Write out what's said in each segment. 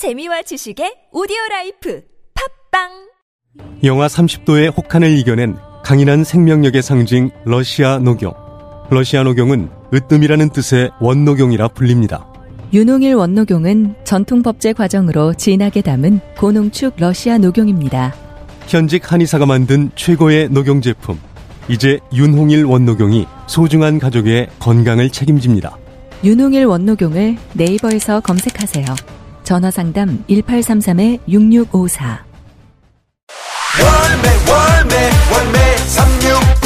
재미와 지식의 오디오 life 팟빵 영하 30도의 혹한을 이겨낸 강인한 생명력의 상징 러시아 녹용. 러시아 녹용은 으뜸이라는 뜻의 원녹용이라 불립니다. 윤홍일 원녹용은 전통 법제 과정으로 진하게 담은 고농축 러시아 녹용입니다. 현직 한의사가 만든 최고의 녹용 제품. 이제 윤홍일 원녹용이 소중한 가족의 건강을 책임집니다. 윤홍일 원녹용을 네이버에서 검색하세요. 전화 상담 1833-6654. 월매 월매 월매 369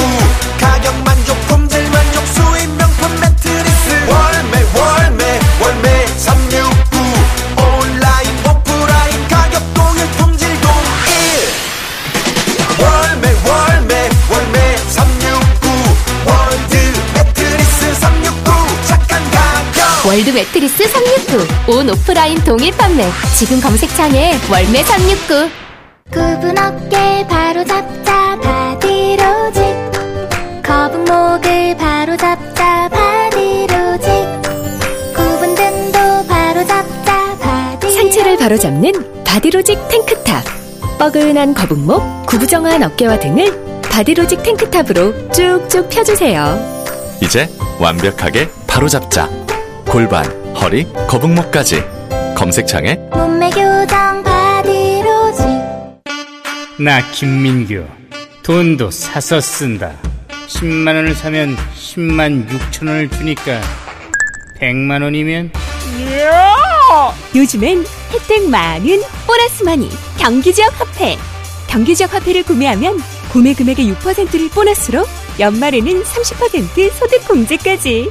월드 매트리스 369. 온 오프라인 동일 판매. 지금 검색창에 월매 369. 굽은 어깨 바로 잡자 바디로직 거북목을 바로 잡자 바디로직 굽은 등도 바로 잡자 바디 상체를 바로 잡는 바디로직 탱크탑. 뻐근한 거북목, 구부정한 어깨와 등을 바디로직 탱크탑으로 쭉쭉 펴주세요. 이제 완벽하게 바로잡자. 골반, 허리, 거북목까지. 검색창에 몸매 교정 바디로직 나 김민규 돈도 사서 쓴다 10만 원을 사면 10만 6천 원을 주니까 100만 원이면 요즘엔 혜택 많은 보너스 머니 경기지역 화폐. 경기지역 화폐를 구매하면 구매 금액의 6%를 보너스로 연말에는 30% 소득 공제까지.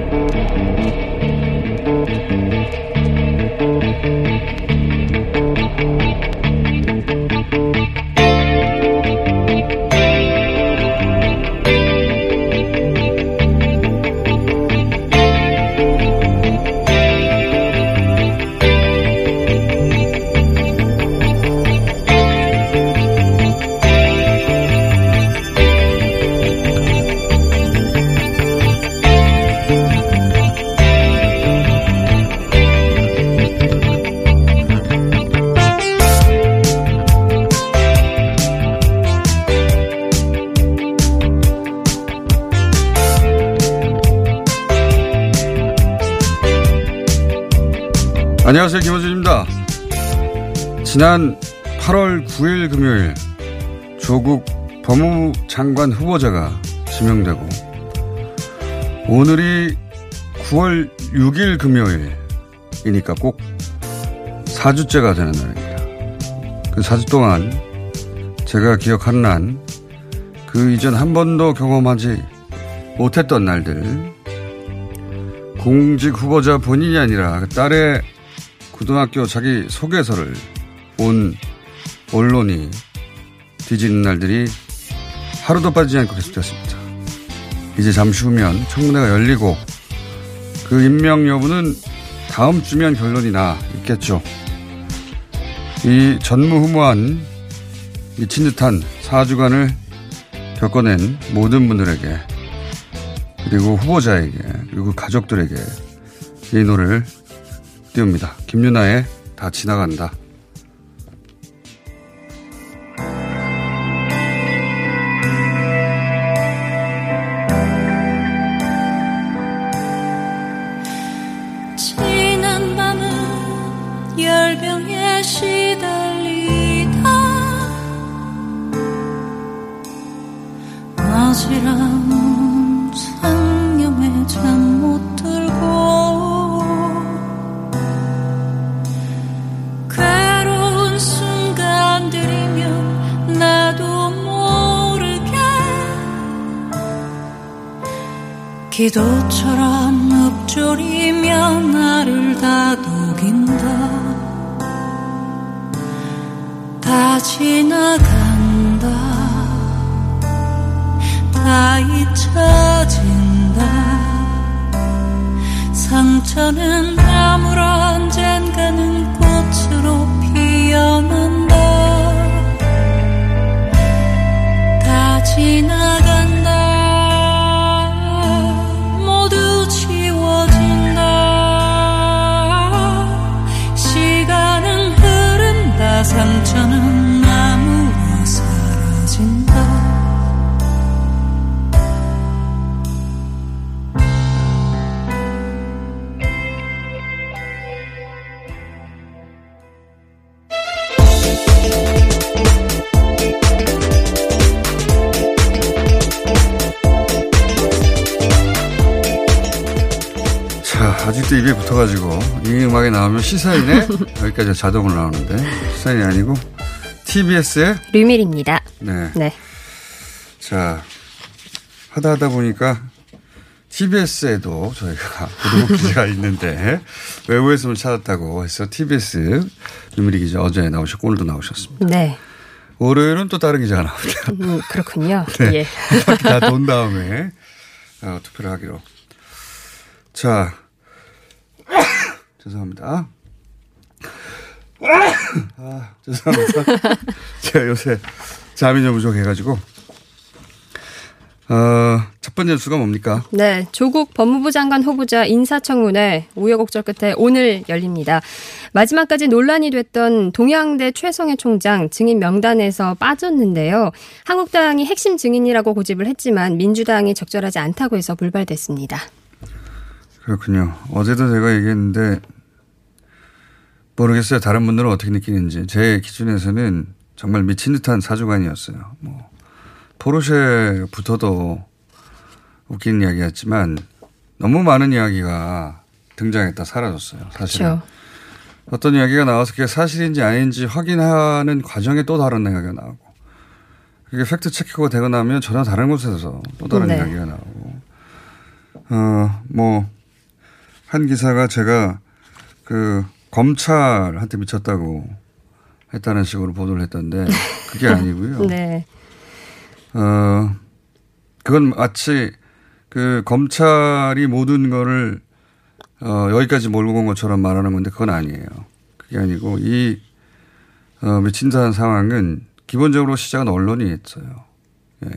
안녕하세요. 김호준입니다. 지난 8월 9일 금요일 조국 법무부 장관 후보자가 지명되고 오늘이 9월 6일 금요일이니까 꼭 4주째가 되는 날입니다. 그 4주 동안 제가 기억하는 한 그 이전 한 번도 경험하지 못했던 날들 공직 후보자 본인이 아니라 그 딸의 고등학교 자기 소개서를 온 언론이 뒤지는 날들이 하루도 빠지지 않고 계속됐습니다. 이제 잠시 후면 청문회가 열리고 그 임명 여부는 다음 주면 결론이 나 있겠죠. 이 전무후무한 미친 듯한 4주간을 겪어낸 모든 분들에게 그리고 후보자에게 그리고 그 가족들에게 이 노래를 띄웁니다. 김윤아의 다 지나간다. 울리며 나를 다독인다. 다 지나간다. 다 잊혀진다. 상처는 아무런 언젠가는 꽃으로 피어난다. 자, 아직도 입에 붙어가지고 이 음악이 나오면 시사인에 여기까지 자동으로 나오는데 시사인이 아니고 TBS의 류밀입니다. 네. 네. 자, 하다 하다 보니까 TBS에도 저희가 구독 기자가 있는데 외부에서만 찾았다고 해서 TBS 유미리 기자 어제 나오셨고 오늘도 나오셨습니다. 네. 월요일은 또 다른 기자가 나옵니다. 음, 그렇군요. 네. 예. 다돈 다음에 어, 투표를 하기로. 자, 죄송합니다. 아, 죄송합니다. 제가 요새 잠이 좀 부족해가지고. 어, 첫 번째 뉴스가 뭡니까? 네, 조국 법무부 장관 후보자 인사청문회 우여곡절 끝에 오늘 열립니다. 마지막까지 논란이 됐던 동양대 최성해 총장 증인 명단에서 빠졌는데요. 한국당이 핵심 증인이라고 고집을 했지만 민주당이 적절하지 않다고 해서 불발됐습니다. 그렇군요. 어제도 제가 얘기했는데 모르겠어요. 다른 분들은 어떻게 느끼는지. 제 기준에서는 정말 미친 듯한 사주관이었어요. 뭐 포르쉐부터도 웃기는 이야기였지만 너무 많은 이야기가 등장했다 사라졌어요. 사실은. 그렇죠. 어떤 이야기가 나와서 그게 사실인지 아닌지 확인하는 과정에 또 다른 이야기가 나오고 그게 팩트 체크가 되고 나면 전혀 다른 곳에서 또 다른 네. 이야기가 나오고 어뭐 한 기사가 제가 그 검찰한테 미쳤다고 했다는 식으로 보도를 했던데 그게 아니고요. 네. 어, 그건 마치 그 검찰이 모든 거를 어, 여기까지 몰고 온 것처럼 말하는 건데 그건 아니에요. 그게 아니고 이 어, 미친 듯한 상황은 기본적으로 시작은 언론이 했어요. 예.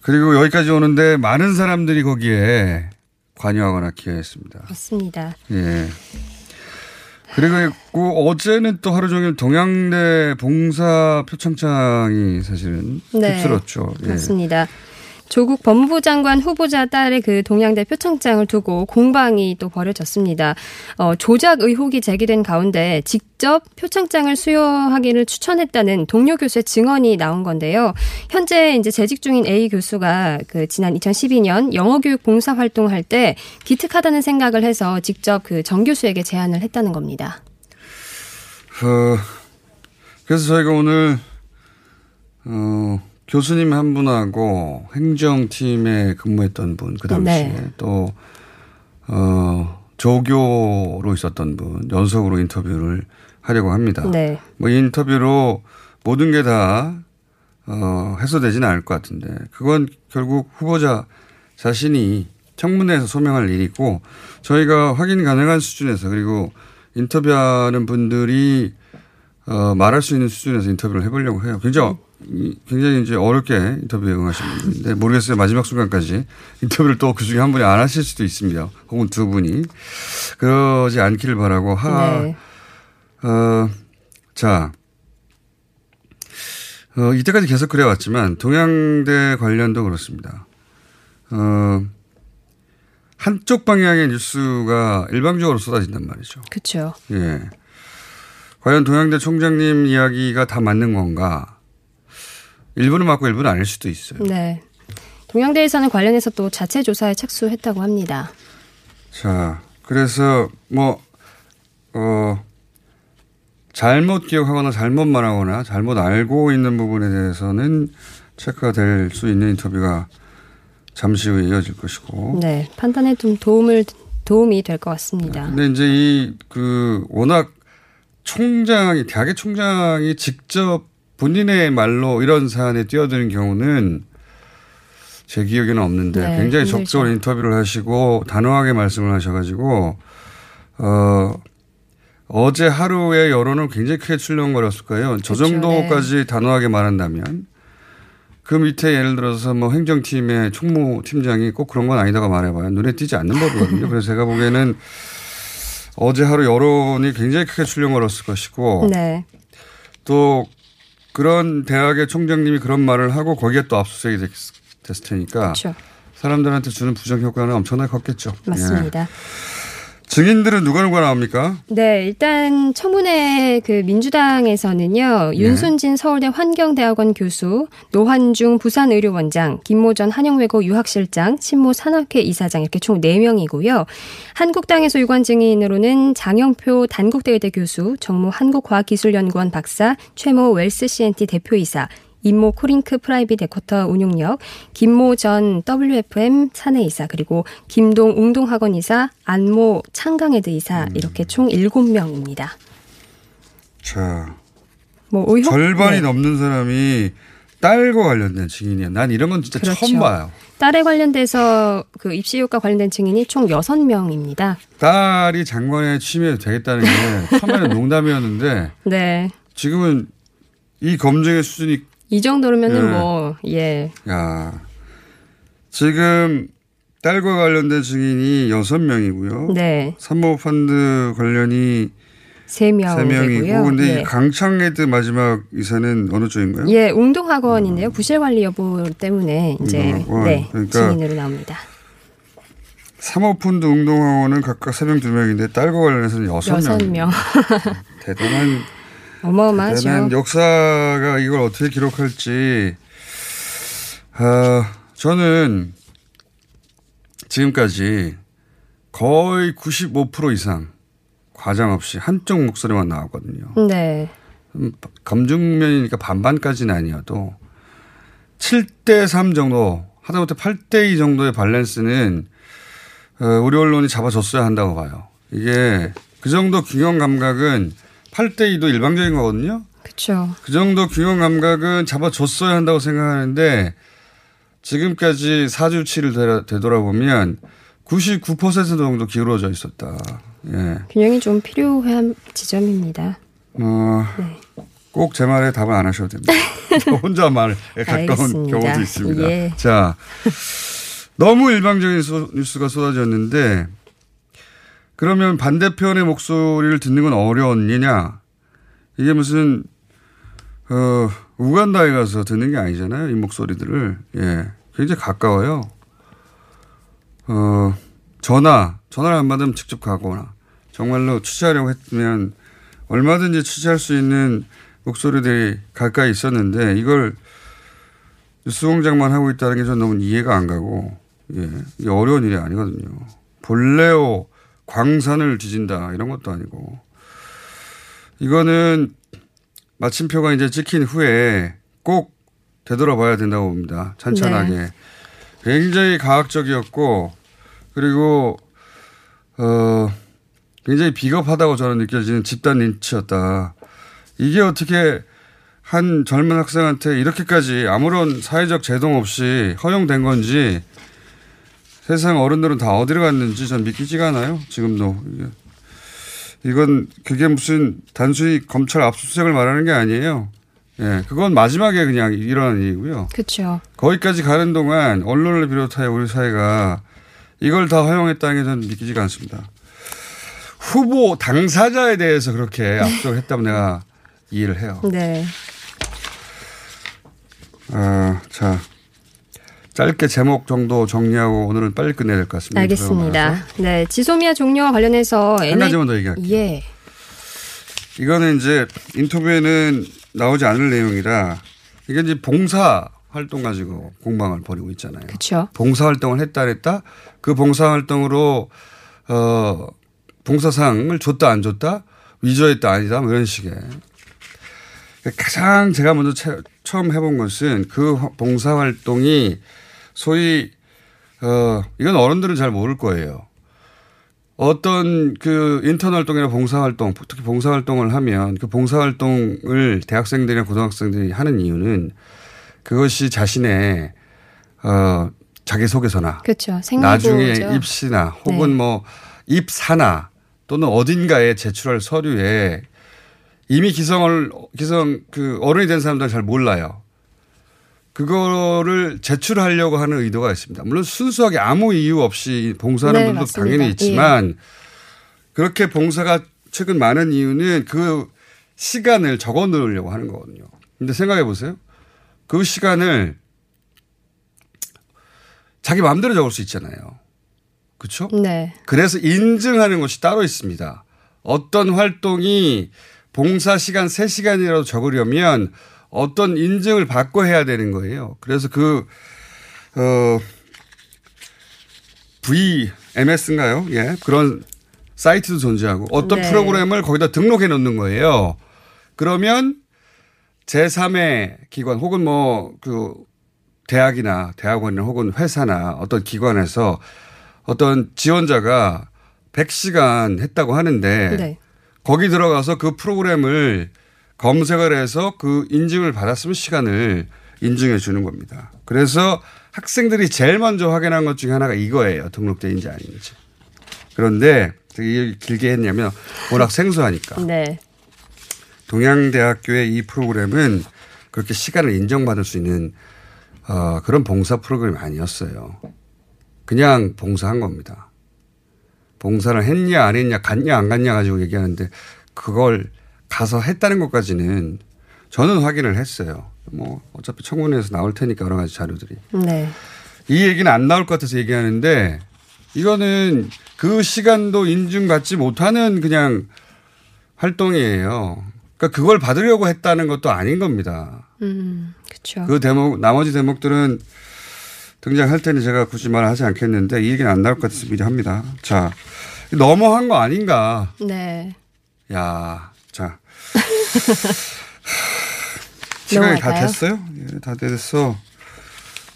그리고 여기까지 오는데 많은 사람들이 거기에 관여하거나 기여했습니다. 맞습니다. 예. 그리고 어제는 또 하루 종일 동양대 봉사 표창장이 사실은 네. 휩쓸었죠. 예. 맞습니다. 조국 법무부 장관 후보자 딸의 그 동양대 표창장을 두고 공방이 또 벌어졌습니다. 어, 조작 의혹이 제기된 가운데 직접 표창장을 수여하기를 추천했다는 동료 교수의 증언이 나온 건데요. 현재 이제 재직 중인 A 교수가 그 지난 2012년 영어 교육 봉사 활동할 때 기특하다는 생각을 해서 직접 그 정 교수에게 제안을 했다는 겁니다. 어, 그래서 저희가 오늘 어, 교수님 한 분하고 행정팀에 근무했던 분, 그 당시에 네. 또 어, 조교로 있었던 분 연속으로 인터뷰를 하려고 합니다. 네. 뭐 이 인터뷰로 모든 게 다 어, 해소되지는 않을 것 같은데 그건 결국 후보자 자신이 청문회에서 소명할 일이고 저희가 확인 가능한 수준에서 그리고 인터뷰하는 분들이 어, 말할 수 있는 수준에서 인터뷰를 해보려고 해요. 굉장히 이- 굉장히 이제 어렵게 인터뷰에 응하신 분인데 모르겠어요. 마지막 순간까지 인터뷰를 또 그 중에 한 분이 안 하실 수도 있습니다. 혹은 두 분이 그러지 않기를 바라고 하. 네. 어, 자, 어, 이때까지 계속 그래왔지만 동양대 관련도 그렇습니다. 어, 한쪽 방향의 뉴스가 일방적으로 쏟아진단 말이죠. 그렇죠. 예. 과연 동양대 총장님 이야기가 다 맞는 건가? 일부는 맞고 일부는 아닐 수도 있어요. 네. 동양대에서는 관련해서 또 자체 조사에 착수했다고 합니다. 자, 그래서 뭐, 어, 잘못 기억하거나 잘못 말하거나 잘못 알고 있는 부분에 대해서는 체크가 될 수 있는 인터뷰가 잠시 후에 이어질 것이고. 네, 판단에 좀 도움을 도움이 될 것 같습니다. 근데 이제 이 그 워낙 총장이 대학의 총장이 직접 본인의 말로 이런 사안에 뛰어드는 경우는 제 기억에는 없는데 네, 굉장히 힘들죠. 적극적으로 인터뷰를 하시고 단호하게 말씀을 하셔가지고 어 어제 하루의 여론은 굉장히 크게 출렁거렸을 거예요. 저 그렇죠. 정도까지 단호하게 말한다면 그 밑에 예를 들어서 뭐 행정팀의 총무 팀장이 꼭 그런 건 아니다가 말해봐요. 눈에 띄지 않는 법이거든요. 그래서 제가 보기에는 어제 하루 여론이 굉장히 크게 출렁거렸을 것이고 네. 또 그런 대학의 총장님이 그런 말을 하고 거기에 또 압수수색이 됐, 됐을 테니까 그렇죠. 사람들한테 주는 부정 효과는 엄청나게 컸겠죠. 맞습니다. 예. 증인들은 누가 누가 나옵니까? 네, 일단 청문회 그 민주당에서는요. 네. 윤순진 서울대 환경대학원 교수, 노환중 부산의료원장, 김모전 한영외고 유학실장, 신모 산업회 이사장 이렇게 총 4명이고요. 한국당에서 유관 증인으로는 장영표 단국대의대 교수, 정모 한국과학기술연구원 박사, 최모 웰스 CNT 대표이사, 임모 코링크 프라이빗 에쿼티 운용역, 김모 전 WFM 사내 이사, 그리고 김동 웅동학원 이사, 안모 창강애드 이사 이렇게 총 7명입니다. 자, 뭐 의혹 절반이 네. 넘는 사람이 딸과 관련된 증인이야. 난 이런 건 진짜 그렇죠. 처음 봐요. 딸에 관련돼서 그 입시효과 관련된 증인이 총 6명입니다. 딸이 장관에 취임해도 되겠다는 게 처음에는 농담이었는데 네. 지금은 이 검증의 수준이 이 정도면은 네. 뭐, 예. 야 지금 딸과 관련된 증인이 여섯 명이고요. 네. 산모펀드 관련이 세 명. 세 명이고, 되고요. 근데 예. 이 강창레드 마지막 이사는 어느 쪽인가요? 예, 웅동학원인데요. 부실 관리 여부 때문에 이제 웅동학원. 네, 그러니까 증인으로 나옵니다. 사모펀드 운동학원은 각각 세명두 명인데 딸과 관련해서는 여섯 여섯 명. 명. 대단한 어마어마하죠. 대단한 역사가 이걸 어떻게 기록할지. 아, 저는 지금까지 거의 95% 이상 과장 없이 한쪽 목소리만 나왔거든요. 네. 음, 검증면이니까 반반까지는 아니어도 7대 3 정도 하다못해 8대 2 정도의 밸런스는 어, 우리 언론이 잡아줬어야 한다고 봐요. 이게 그 정도 균형 감각은 8대 2도 일방적인 거거든요. 그렇죠. 그 정도 균형 감각은 잡아줬어야 한다고 생각하는데 지금까지 사주치를 되라- 되돌아보면 99% 정도 기울어져 있었다. 예. 균형이 좀 필요한 지점입니다. 어, 네. 꼭제 말에 답을 안 하셔도 됩니다. 저 혼자 말에 가까운 알겠습니다. 경우도 있습니다. 예. 자, 너무 일방적인 소- 뉴스가 쏟아졌는데 그러면 반대편의 목소리를 듣는 건 어려웠느냐? 이게 무슨 어, 우간다에 가서 듣는 게 아니잖아요. 이 목소리들을. 예. 굉장히 가까워요. 어, 전화, 전화를 안 받으면 직접 가거나 정말로 취재하려고 했으면 얼마든지 취재할 수 있는 목소리들이 가까이 있었는데 이걸 뉴스 공장만 하고 있다는 게 전 너무 이해가 안 가고 예. 이게 어려운 일이 아니거든요. 볼레오 광산을 뒤진다 이런 것도 아니고 이거는 마침표가 이제 찍힌 후에 꼭 되돌아봐야 된다고 봅니다. 찬찬하게. 네. 굉장히 과학적이었고 그리고 어 굉장히 비겁하다고 저는 느껴지는 집단 린치였다. 이게 어떻게 한 젊은 학생한테 이렇게까지 아무런 사회적 제동 없이 허용된 건지 세상 어른들은 다 어디로 갔는지 전 믿기지가 않아요. 지금도. 이게. 이건 그게 무슨 단순히 검찰 압수수색을 말하는 게 아니에요. 예, 그건 마지막에 그냥 일어난 일이고요. 그렇죠. 거기까지 가는 동안 언론을 비롯하여 우리 사회가 이걸 다 허용했다는 게 저는 믿기지가 않습니다. 후보 당사자에 대해서 그렇게 압수를 했다면 내가 이해를 해요. 네. 아, 자. 짧게 제목 정도 정리하고 오늘은 빨리 끝내야 될 것 같습니다. 알겠습니다. 네, 지소미아 종료와 관련해서 한 가지만 더 얘기할게요. 예. 이거는 이제 인터뷰에는 나오지 않을 내용이라 이게 이제 봉사 활동 가지고 공방을 벌이고 있잖아요. 그렇죠. 봉사 활동을 했다 안 했다 그 봉사 활동으로 어 봉사상을 줬다 안 줬다 위조했다 아니다 뭐 이런 식의 가장 제가 먼저 채- 처음 해본 것은 그 화- 봉사 활동이 소위 어 이건 어른들은 잘 모를 거예요. 어떤 그 인턴 활동이나 봉사 활동, 특히 봉사 활동을 하면 그 봉사 활동을 대학생들이나 고등학생들이 하는 이유는 그것이 자신의 어, 자기 소개서나 그렇죠. 나중에. 입시나 혹은 네. 뭐 입사나 또는 어딘가에 제출할 서류에 이미 기성을 기성 그 어른이 된 사람들은 잘 몰라요. 그거를 제출하려고 하는 의도가 있습니다. 물론 순수하게 아무 이유 없이 봉사하는 네, 분도 맞습니다. 당연히 있지만 그렇게 봉사가 최근 많은 이유는 그 시간을 적어 놓으려고 하는 거거든요. 근데 생각해 보세요. 그 시간을 자기 마음대로 적을 수 있잖아요. 그렇죠? 네. 그래서 인증하는 것이 따로 있습니다. 어떤 활동이 봉사 시간 3시간이라도 적으려면 어떤 인증을 받고 해야 되는 거예요. 그래서 그, 어, VMS인가요? 예. 그런 사이트도 존재하고 어떤 네. 프로그램을 거기다 등록해 놓는 거예요. 그러면 제3의 기관 혹은 뭐 그 대학이나 대학원이나 혹은 회사나 어떤 기관에서 어떤 지원자가 100시간 했다고 하는데 네. 거기 들어가서 그 프로그램을 검색을 해서 그 인증을 받았으면 시간을 인증해 주는 겁니다. 그래서 학생들이 제일 먼저 확인한 것 중에 하나가 이거예요. 등록돼인지 아닌지. 그런데 되게 길게 했냐면 워낙 생소하니까. 네. 동양대학교의 이 프로그램은 그렇게 시간을 인정받을 수 있는 어, 그런 봉사 프로그램이 아니었어요. 그냥 봉사한 겁니다. 봉사를 했냐 안 했냐 갔냐 안 갔냐 가지고 얘기하는데 그걸 가서 했다는 것까지는 저는 확인을 했어요. 뭐 어차피 청문회에서 나올 테니까 여러 가지 자료들이. 네. 이 얘기는 안 나올 것 같아서 얘기하는데 이거는 그 시간도 인증받지 못하는 그냥 활동이에요. 그러니까 그걸 받으려고 했다는 것도 아닌 겁니다. 음, 그렇죠. 그 대목, 나머지 대목들은 등장할 테니 제가 굳이 말하지 않겠는데 이 얘기는 안 나올 것 같아서 미리 합니다. 자, 너무한 거 아닌가. 네. 야, 자. 시간이 다 넘어갈까요? 됐어요? 예, 다 됐어.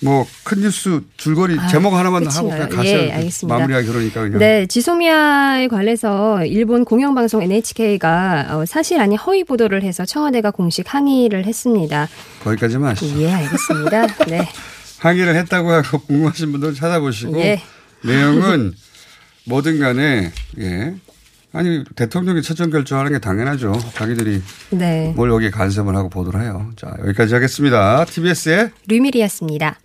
뭐 큰 뉴스 줄거리 아, 제목 하나만 끝인가요? 하고 그냥 예, 알겠습니다. 마무리하기 그러니까 그냥. 네, 지소미아에 관해서 일본 공영방송 NHK가 어, 사실 아닌 허위 보도를 해서 청와대가 공식 항의를 했습니다. 거기까지만 하시죠. 예, 알겠습니다. 네. 항의를 했다고 하고 궁금하신 분들 찾아보시고 예. 내용은 뭐든 간에 예. 아니 대통령이 최종 결정하는 게 당연하죠. 자기들이 네. 뭘 여기에 간섭을 하고 보도를 해요. 자 여기까지 하겠습니다. TBS의 류밀이었습니다.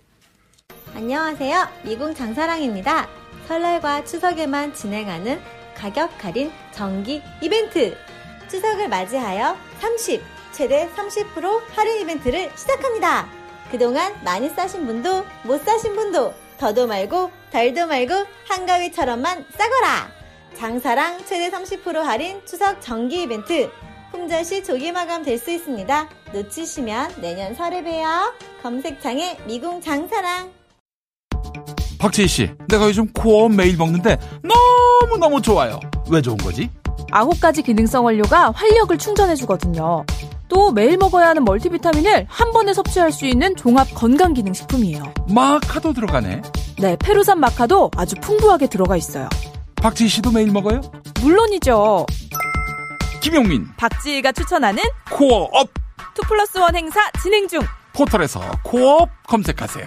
안녕하세요. 미궁 장사랑입니다. 설날과 추석에만 진행하는 가격 할인 정기 이벤트. 추석을 맞이하여 30, 최대 30% 할인 이벤트를 시작합니다. 그동안 많이 싸신 분도 못 싸신 분도 더도 말고 덜도 말고 한가위처럼만 싸거라. 장사랑 최대 30% 할인 추석 정기 이벤트. 품절 시 조기 마감 될 수 있습니다. 놓치시면 내년 설에 봬요. 검색창에 미궁 장사랑. 박재희 씨, 내가 요즘 코어 매일 먹는데 너무너무 좋아요. 왜 좋은 거지? 아홉 가지 기능성 원료가 활력을 충전해주거든요. 또 매일 먹어야 하는 멀티비타민을 한 번에 섭취할 수 있는 종합 건강 기능 식품이에요. 마카도 들어가네. 네, 페루산 마카도 아주 풍부하게 들어가 있어요. 박재희 씨도 매일 먹어요? 물론이죠. 김용민, 박지희가 추천하는 코어업 two plus one 행사 진행 중. 포털에서 코어 업 검색하세요.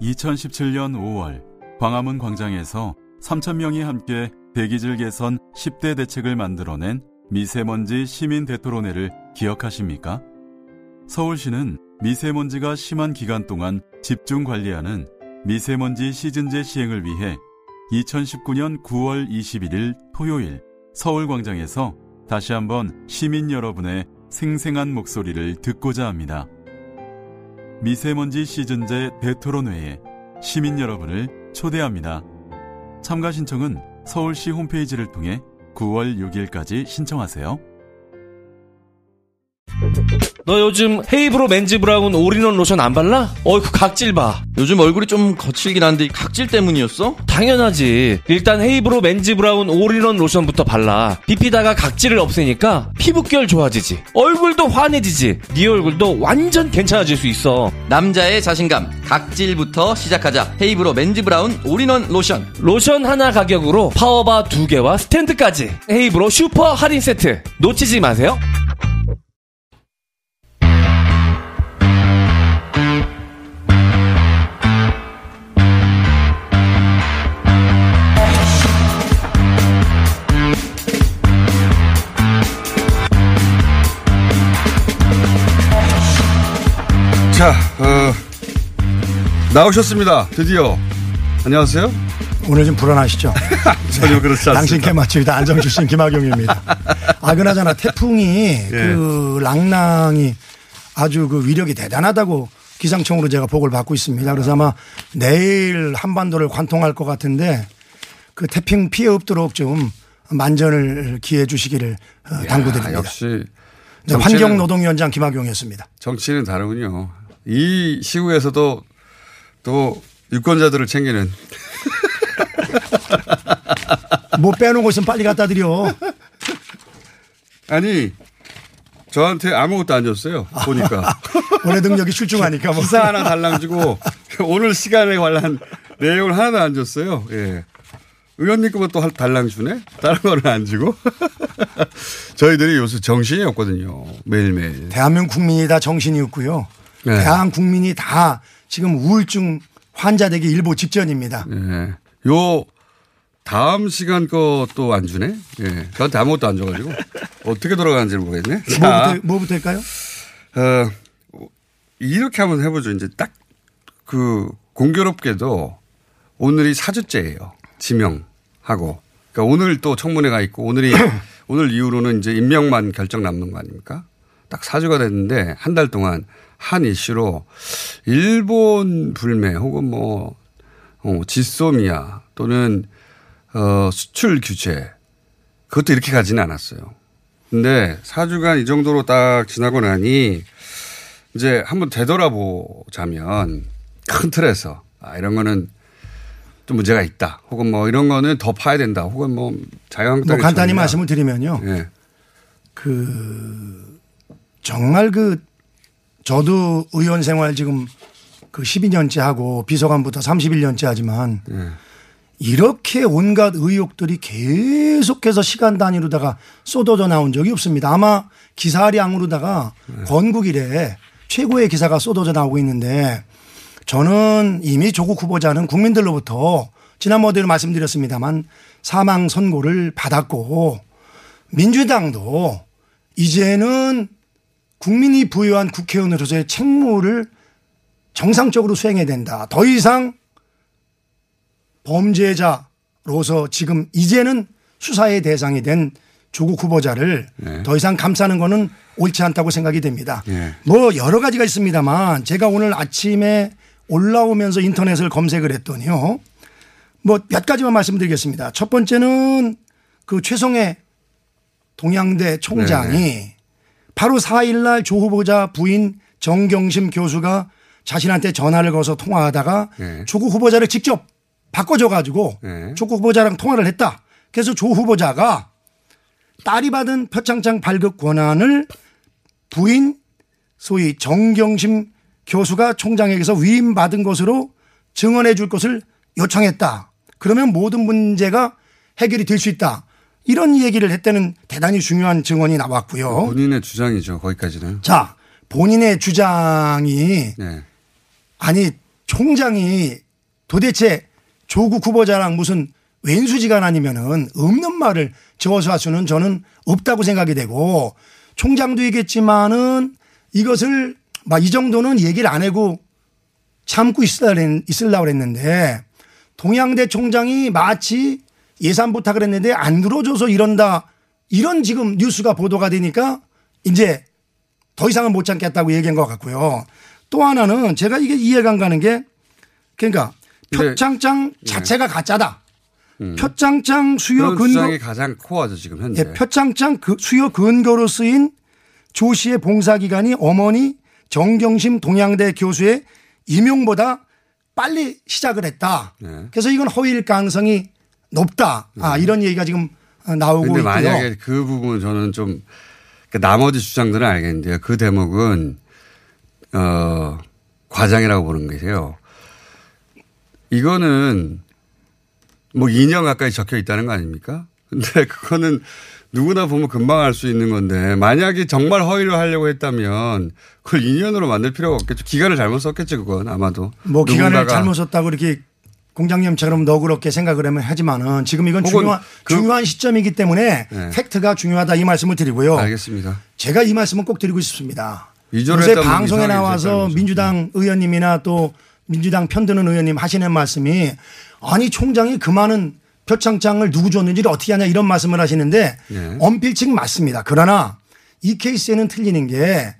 2017년 5월 광화문 광장에서 3,000명이 함께 대기질 개선 10대 대책을 만들어낸 미세먼지 시민 대토론회를 기억하십니까? 서울시는 미세먼지가 심한 기간 동안 집중 관리하는 미세먼지 시즌제 시행을 위해 2019년 9월 21일 토요일 서울광장에서 다시 한번 시민 여러분의 생생한 목소리를 듣고자 합니다. 미세먼지 시즌제 대토론회에 시민 여러분을 초대합니다. 참가 신청은 서울시 홈페이지를 통해 9월 6일까지 신청하세요. 너 요즘 헤이브로 맨즈 브라운 올인원 로션 안 발라? 어이 그 각질 봐. 요즘 얼굴이 좀 거칠긴 한데 각질 때문이었어? 당연하지. 일단 헤이브로 맨즈 브라운 올인원 로션부터 발라. 비피다가 각질을 없애니까 피부결 좋아지지. 얼굴도 환해지지. 네 얼굴도 완전 괜찮아질 수 있어. 남자의 자신감 각질부터 시작하자 헤이브로 맨즈 브라운 올인원 로션 로션 하나 가격으로 파워바 두 개와 스탠드까지. 헤이브로 슈퍼 할인 세트. 놓치지 마세요. 나오셨습니다. 드디어. 안녕하세요. 오늘 좀 불안하시죠? 전혀 그렇지 않습니다. 당신 캐마치다 안정 출신 김학용입니다. 아 그나저나 태풍이 그 랑랑이 아주 그 위력이 대단하다고 기상청으로 제가 보고를 받고 있습니다. 그래서 아마 내일 한반도를 관통할 것 같은데 그 태풍 피해 없도록 좀 만전을 기해 주시기를 어, 당부드립니다. 역시 네, 환경노동위원장 김학용이었습니다. 정치는 다르군요. 이 시국에서도 또 유권자들을 챙기는 뭐 빼놓고 있으면 빨리 갖다 드려. 아니 저한테 아무것도 안 줬어요. 보니까 원래 능력이 출중하니까 뭐. 기사 하나 달랑 주고 오늘 시간에 관한 내용을 하나도 안 줬어요. 예. 의원님 거만 또 달랑 주네? 다른 거는 안 주고. 저희들이 요새 정신이 없거든요. 매일매일. 대한민국 국민이 다 정신이 없고요. 네. 대한 국민이 다 지금 우울증 환자 되기 일보 직전입니다. 예. 요 다음 시간 것도 안 주네? 예. 저한테 아무것도 안 줘가지고 어떻게 돌아가는지 모르겠네. 자, 뭐부터, 뭐부터 할까요? 어, 이렇게 한번 해보죠. 이제 딱 그 공교롭게도 오늘이 사주째예요. 지명하고. 그러니까 오늘 또 청문회가 있고 오늘이 오늘 이후로는 이제 임명만 결정 남는 거 아닙니까? 딱 사주가 됐는데 한 달 동안 한 이슈로 일본 불매 혹은 뭐 어, 지소미아 또는 어, 수출 규제 그것도 이렇게 가지는 않았어요. 근데 4주간 이 정도로 딱 지나고 나니 이제 한번 되돌아보자면 큰 틀에서 아, 이런 거는 좀 문제가 있다. 혹은 뭐 이런 거는 더 파야 된다. 혹은 뭐 자유한국당 뭐 간단히 말씀을 드리면요. 예. 그 정말 그 저도 의원 생활 지금 그 12년째 하고 비서관부터 31년째 하지만 예. 이렇게 온갖 의혹들이 계속해서 시간 단위로다가 쏟아져 나온 적이 없습니다. 아마 기사량으로다가 건국 이래 최고의 기사가 쏟아져 나오고 있는데 저는 이미 조국 후보자는 국민들로부터 지난번에도 말씀드렸습니다만 사망 선고를 받았고 민주당도 이제는 국민이 부여한 국회의원으로서의 책무를 정상적으로 수행해야 된다. 더 이상 범죄자로서 지금 이제는 수사의 대상이 된 조국 후보자를 네. 더 이상 감싸는 거는 옳지 않다고 생각이 됩니다. 예. 뭐 여러 가지가 있습니다만 제가 오늘 아침에 올라오면서 인터넷을 검색을 했더니요. 뭐 몇 가지만 말씀드리겠습니다. 첫 번째는 그 최성해 동양대 총장이 네. 바로 4일날 조 후보자 부인 정경심 교수가 자신한테 전화를 걸어서 통화하다가 네. 조국 후보자를 직접 바꿔줘 가지고 네. 조국 후보자랑 통화를 했다. 그래서 조 후보자가 딸이 받은 표창장 발급 권한을 부인 소위 정경심 교수가 총장에게서 위임받은 것으로 증언해 줄 것을 요청했다. 그러면 모든 문제가 해결이 될 수 있다. 이런 얘기를 했다는 대단히 중요한 증언이 나왔고요. 본인의 주장이죠. 거기까지는. 자, 본인의 주장이 네. 아니 총장이 도대체 조국 후보자랑 무슨 왼수지간 아니면은 없는 말을 저어서 할 수는 저는 없다고 생각이 되고 총장도 얘기했지만은 이것을 막 이 정도는 얘기를 안 하고 참고 있으려 있으려고 했는데 동양대 총장이 마치 예산 부탁을 했는데 안 들어줘서 이런다 이런 지금 뉴스가 보도가 되니까 이제 더 이상은 못 참겠다고 얘기한 것 같고요. 또 하나는 제가 이게 이해가 안 가는 게 그러니까 표창장 네. 자체가 가짜다. 음. 표창장 수요 근거 가장 코어죠 지금 현재. 예, 표창장 그 수요 근거로 쓰인 조 씨의 봉사 기간이 어머니 정경심 동양대 교수의 임용보다 빨리 시작을 했다. 네. 그래서 이건 허위일 가능성이 높다. 아, 이런 얘기가 지금 나오고 근데 있고요. 만약에 그 부분 저는 좀 그러니까 나머지 주장들은 알겠는데요. 그 대목은 어 과장이라고 보는 게세요. 이거는 뭐 2년 가까이 적혀 있다는 거 아닙니까? 근데 그거는 누구나 보면 금방 알 수 있는 건데 만약에 정말 허위를 하려고 했다면 그걸 2년으로 만들 필요가 없겠죠. 기간을 잘못 썼겠죠. 그건 아마도. 뭐 기간을 잘못 썼다고 이렇게 공장님처럼 너그럽게 생각을 하면 하지만은 지금 이건 중요한, 그- 중요한 시점이기 때문에 네. 팩트가 중요하다 이 말씀을 드리고요. 알겠습니다. 제가 이 말씀은 꼭 드리고 싶습니다. 요새 방송에 나와서 민주당 의원님이나 또 민주당 편드는 의원님 하시는 말씀이 아니 총장이 그 많은 표창장을 누구 줬는지를 어떻게 하냐 이런 말씀을 하시는데 네. 엄필칭 맞습니다. 그러나 이 케이스에는 틀리는 게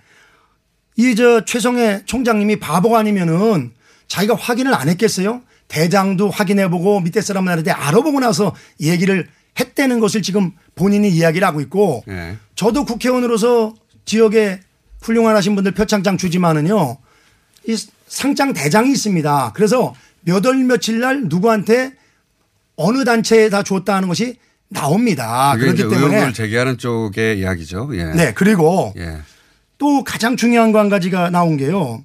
이 저 최성해 총장님이 바보가 아니면은 자기가 확인을 안 했겠어요? 대장도 확인해보고 밑에 사람들한테 알아보고 나서 얘기를 했다는 것을 지금 본인이 이야기를 하고 있고 네. 저도 국회의원으로서 지역에 훌륭한 하신 분들 표창장 주지만은요 이 상장 대장이 있습니다. 그래서 몇 월 며칠 날 누구한테 어느 단체에 다 줬다는 것이 나옵니다. 그렇기 때문에 의혹을 제기하는 쪽의 이야기죠. 예. 네 그리고 예. 또 가장 중요한 거 한 가지가 나온 게요.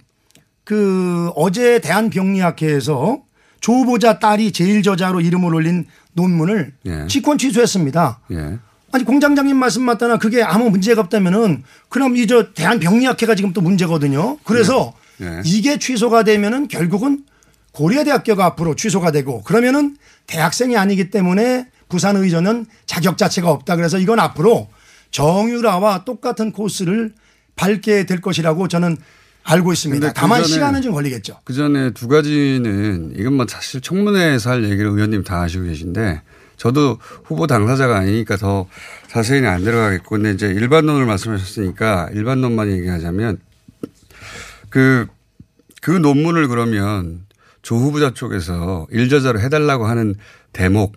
그 어제 대한병리학회에서 조 후보자 딸이 제일 저자로 이름을 올린 논문을 예. 직권 취소했습니다. 예. 아니 공장장님 말씀 맞다나 그게 아무 문제가 없다면은 그럼 이 저 대한병리학회가 지금 또 문제거든요. 그래서 예. 이게 취소가 되면은 결국은 고려대학교가 앞으로 취소가 되고 그러면은 대학생이 아니기 때문에 부산 의전은 자격 자체가 없다. 그래서 이건 앞으로 정유라와 똑같은 코스를 밟게 될 것이라고 저는 알고 있습니다. 그 다만 전에- 시간은 좀 걸리겠죠. 그 전에 두 가지는 이건 뭐 사실 청문회에서 할 얘기를 의원님 다 하시고 계신데 저도 후보 당사자가 아니니까 더 자세히는 안 들어가겠고 근데 이제 일반론을 말씀하셨으니까 일반론만 얘기하자면 그, 그 논문을 그러면 조 후보자 쪽에서 일저자로 해달라고 하는 대목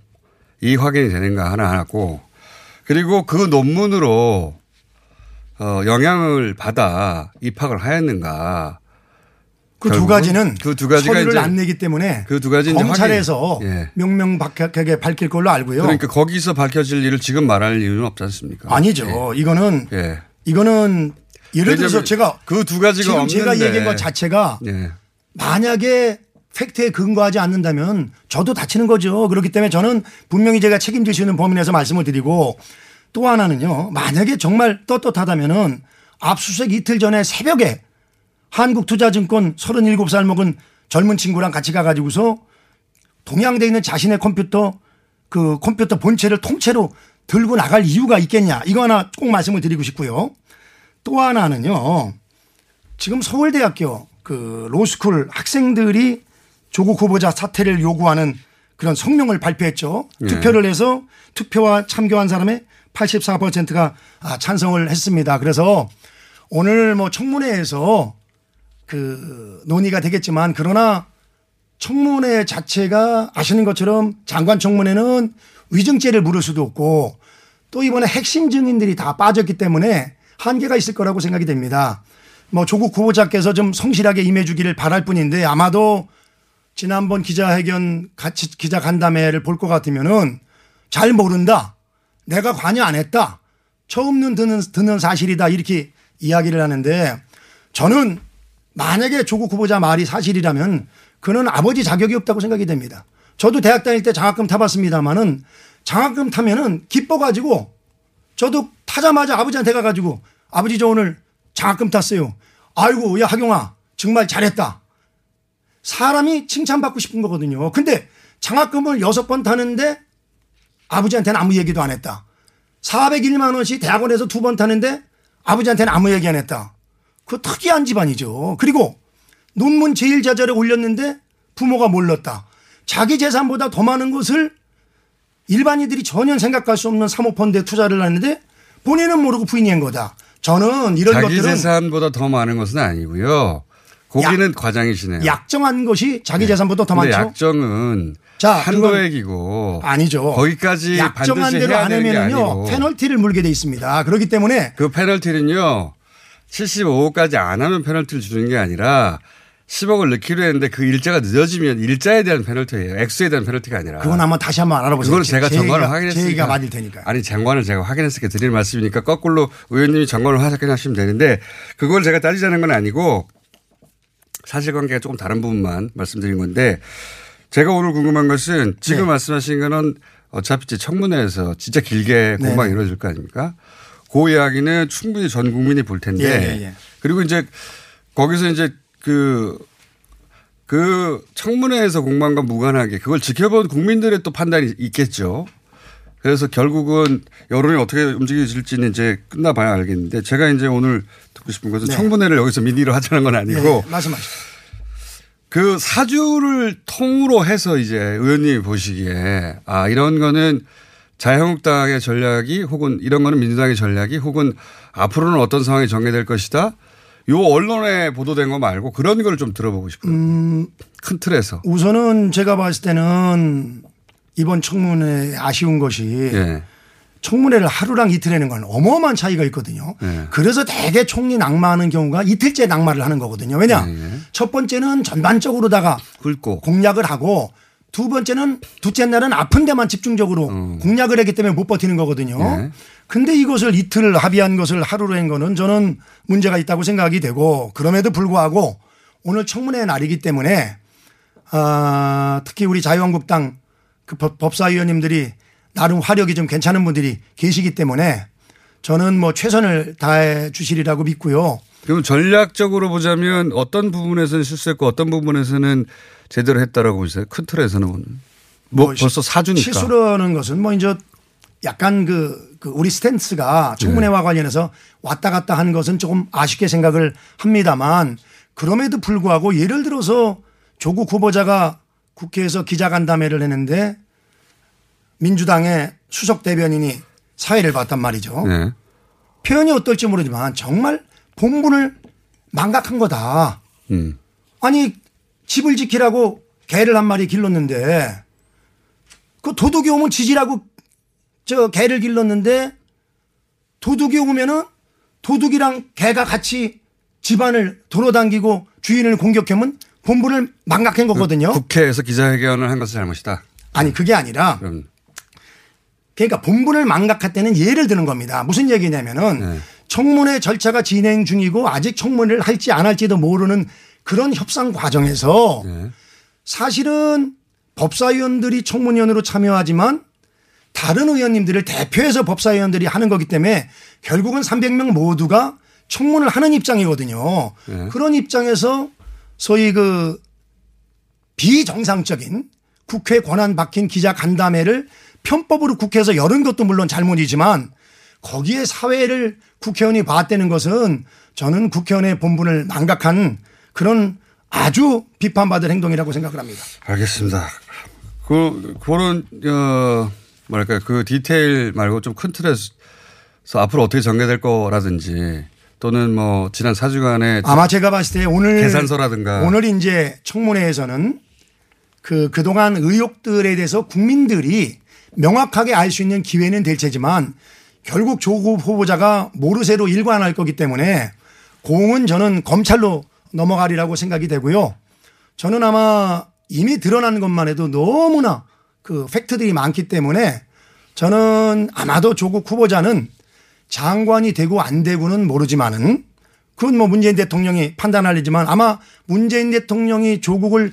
이 확인이 되는가 하나 하고 그리고 그 논문으로 어, 영향을 받아 입학을 하였는가 그 두 가지는 그 두 가지가 서류를 이제 안 내기 때문에 그 두 가지 이제 검찰에서. 예. 명명백백하게 밝힐 걸로 알고요. 그러니까 거기서 밝혀질 일을 지금 말할 이유는 없지 않습니까? 아니죠. 이거는 예. 이거는 예를 들어서 제가 그 두 가지가 지금 제가 없는데. 얘기한 것 자체가 예. 만약에 팩트에 근거하지 않는다면 저도 다치는 거죠. 그렇기 때문에 저는 분명히 제가 책임질 수 있는 범위 내에서 말씀을 드리고 또 하나는요. 만약에 정말 떳떳하다면은 압수수색 이틀 전에 새벽에 한국투자증권 37살 먹은 젊은 친구랑 같이 가가지고서 동양대에 있는 자신의 컴퓨터 그 컴퓨터 본체를 통째로 들고 나갈 이유가 있겠냐. 이거 하나 꼭 말씀을 드리고 싶고요. 또 하나는요. 지금 서울대학교 그 로스쿨 학생들이 조국 후보자 사퇴를 요구하는 그런 성명을 발표했죠. 예. 투표를 해서 투표와 참교한 사람의 84%가 아, 찬성을 했습니다. 그래서 오늘 뭐 청문회에서 그 논의가 되겠지만 그러나 청문회 자체가 아시는 것처럼 장관 청문회는 위증죄를 물을 수도 없고 또 이번에 핵심 증인들이 다 빠졌기 때문에 한계가 있을 거라고 생각이 됩니다. 뭐 조국 후보자께서 좀 성실하게 임해주기를 바랄 뿐인데 아마도 지난번 기자회견 같이 기자 간담회를 볼 것 같으면은 잘 모른다. 내가 관여 안 했다. 처음 듣는, 듣는 사실이다. 이렇게 이야기를 하는데 저는 만약에 조국 후보자 말이 사실이라면 그는 아버지 자격이 없다고 생각이 됩니다. 저도 대학 다닐 때 장학금 타봤습니다만은 장학금 타면은 기뻐가지고 저도 타자마자 아버지한테 가가지고 아버지 저 오늘 장학금 탔어요. 아이고 야 하경아 정말 잘했다. 사람이 칭찬받고 싶은 거거든요. 근데 장학금을 여섯 번 타는데 아버지한테는 아무 얘기도 안 했다. 401만 원씩 대학원에서 두 번 타는데 아버지한테는 아무 얘기 안 했다. 그 특이한 집안이죠. 그리고 논문 제일 저자를 올렸는데 부모가 몰랐다. 자기 재산보다 더 많은 것을 일반인들이 전혀 생각할 수 없는 사모펀드에 투자를 하는데 본인은 모르고 부인이 한 거다. 저는 이런 자기 것들은 재산보다 더 많은 것은 아니고요. 거기는 과장이시네요. 약정한 것이 자기 재산보다 더 많죠. 약정은 자, 한도액이고 아니죠. 거기까지 약정한 대로 안 하면은요 페널티를 물게 돼 있습니다. 그렇기 때문에 그 페널티는요 75억까지 안 하면 페널티를 주는 게 아니라 10억을 넣기로 했는데 그 일자가 늦어지면 일자에 대한 페널티예요. 액수에 대한 페널티가 아니라. 그건 한번 다시 한번 알아보세요. 그걸 제가 제 정관을 확인했으니까. 제 얘기가 맞을 테니까. 아니 장관을 제가 확인했으니까 드릴 말씀이니까 거꾸로 의원님이 장관을 확인하시면 되는데 그걸 제가 따지자는 건 아니고 사실관계가 조금 다른 부분만 말씀드린 건데 제가 오늘 궁금한 것은 지금 네. 말씀하신 거는 어차피 이제 청문회에서 진짜 길게 네, 공방이 네. 이루어질 거 아닙니까? 그 이야기는 충분히 전 국민이 볼 텐데 예, 예, 예. 그리고 이제 거기서 이제 그, 그 청문회에서 공방과 무관하게 그걸 지켜본 국민들의 또 판단이 있겠죠. 그래서 결국은 여론이 어떻게 움직여질지는 이제 끝나봐야 알겠는데 제가 이제 오늘 듣고 싶은 것은 네. 청문회를 여기서 민의로 하자는 건 아니고 네, 말씀하시죠. 그 사주를 통으로 해서 이제 의원님이 보시기에 아 이런 거는 자유한국당의 전략이 혹은 이런 거는 민주당의 전략이 혹은 앞으로는 어떤 상황이 전개될 것이다. 요 언론에 보도된 거 말고 그런 걸 좀 들어보고 싶어요. 음, 큰 틀에서. 우선은 제가 봤을 때는 이번 청문회 아쉬운 것이 예. 청문회를 하루랑 이틀 하는 건 어마어마한 차이가 있거든요. 예. 그래서 대개 총리 낙마하는 경우가 이틀째 낙마를 하는 거거든요. 왜냐? 첫 번째는 전반적으로다가 긁고 공략을 하고 두 번째는 둘째 날은 아픈 데만 집중적으로 공략을 했기 때문에 못 버티는 거거든요. 네. 근데 이것을 이틀 합의한 것을 하루로 한 거는 저는 문제가 있다고 생각이 되고 그럼에도 불구하고 오늘 청문회 날이기 때문에 아, 특히 우리 자유한국당 그 법- 법사위원님들이 나름 화력이 좀 괜찮은 분들이 계시기 때문에 저는 뭐 최선을 다해 주시리라고 믿고요. 그럼 전략적으로 보자면 어떤 부분에서는 실수했고 어떤 부분에서는 제대로 했다라고 보세요. 큰 틀에서는. 뭐, 뭐 벌써 사주니까. 실수라는 것은 뭐 이제 약간 그, 그 우리 스탠스가 청문회와 네. 관련해서 왔다 갔다 한 것은 조금 아쉽게 생각을 합니다만 그럼에도 불구하고 예를 들어서 조국 후보자가 국회에서 기자간담회를 했는데 민주당의 수석 대변인이 사회를 봤단 말이죠. 네. 표현이 어떨지 모르지만 정말 본분을 망각한 거다. 음. 아니 집을 지키라고 개를 한 마리 길렀는데 그 도둑이 오면 지지라고 저 개를 길렀는데 도둑이 오면은 도둑이랑 개가 같이 집안을 돌아다니고 주인을 공격하면 본분을 망각한 거거든요. 국회에서 기자회견을 한 것은 잘못이다. 아니 그게 아니라 그럼 그러니까 본분을 망각할 때는 예를 드는 겁니다. 무슨 얘기냐면은 네. 청문회 절차가 진행 중이고 아직 청문회를 할지 안 할지도 모르는 그런 협상 과정에서 네. 사실은 법사위원들이 청문위원으로 참여하지만 다른 의원님들을 대표해서 법사위원들이 하는 거기 때문에 결국은 300명 모두가 청문을 하는 입장이거든요. 네. 그런 입장에서 소위 그 비정상적인 국회 권한 박힌 기자 간담회를 편법으로 국회에서 열은 것도 물론 잘못이지만 거기에 사회를 국회의원이 봤다는 것은 저는 국회의원의 본분을 망각한 그런 아주 비판받을 행동이라고 생각을 합니다. 알겠습니다. 그, 그런, 어, 뭐랄까, 그 디테일 말고 좀 큰 틀에서 앞으로 어떻게 전개될 거라든지 또는 뭐 지난 4주간의 아마 제가 봤을 때 오늘 계산서라든가 오늘 이제 청문회에서는 그 그동안 의혹들에 대해서 국민들이 명확하게 알 수 있는 기회는 될 테지만 결국 조국 후보자가 모르쇠로 일관할 거기 때문에 공은 저는 검찰로 넘어가리라고 생각이 되고요. 저는 아마 이미 드러난 것만 해도 너무나 그 팩트들이 많기 때문에 저는 아마도 조국 후보자는 장관이 되고 안 되고는 모르지만은 그건 뭐 문재인 대통령이 판단할 일이지만 아마 문재인 대통령이 조국을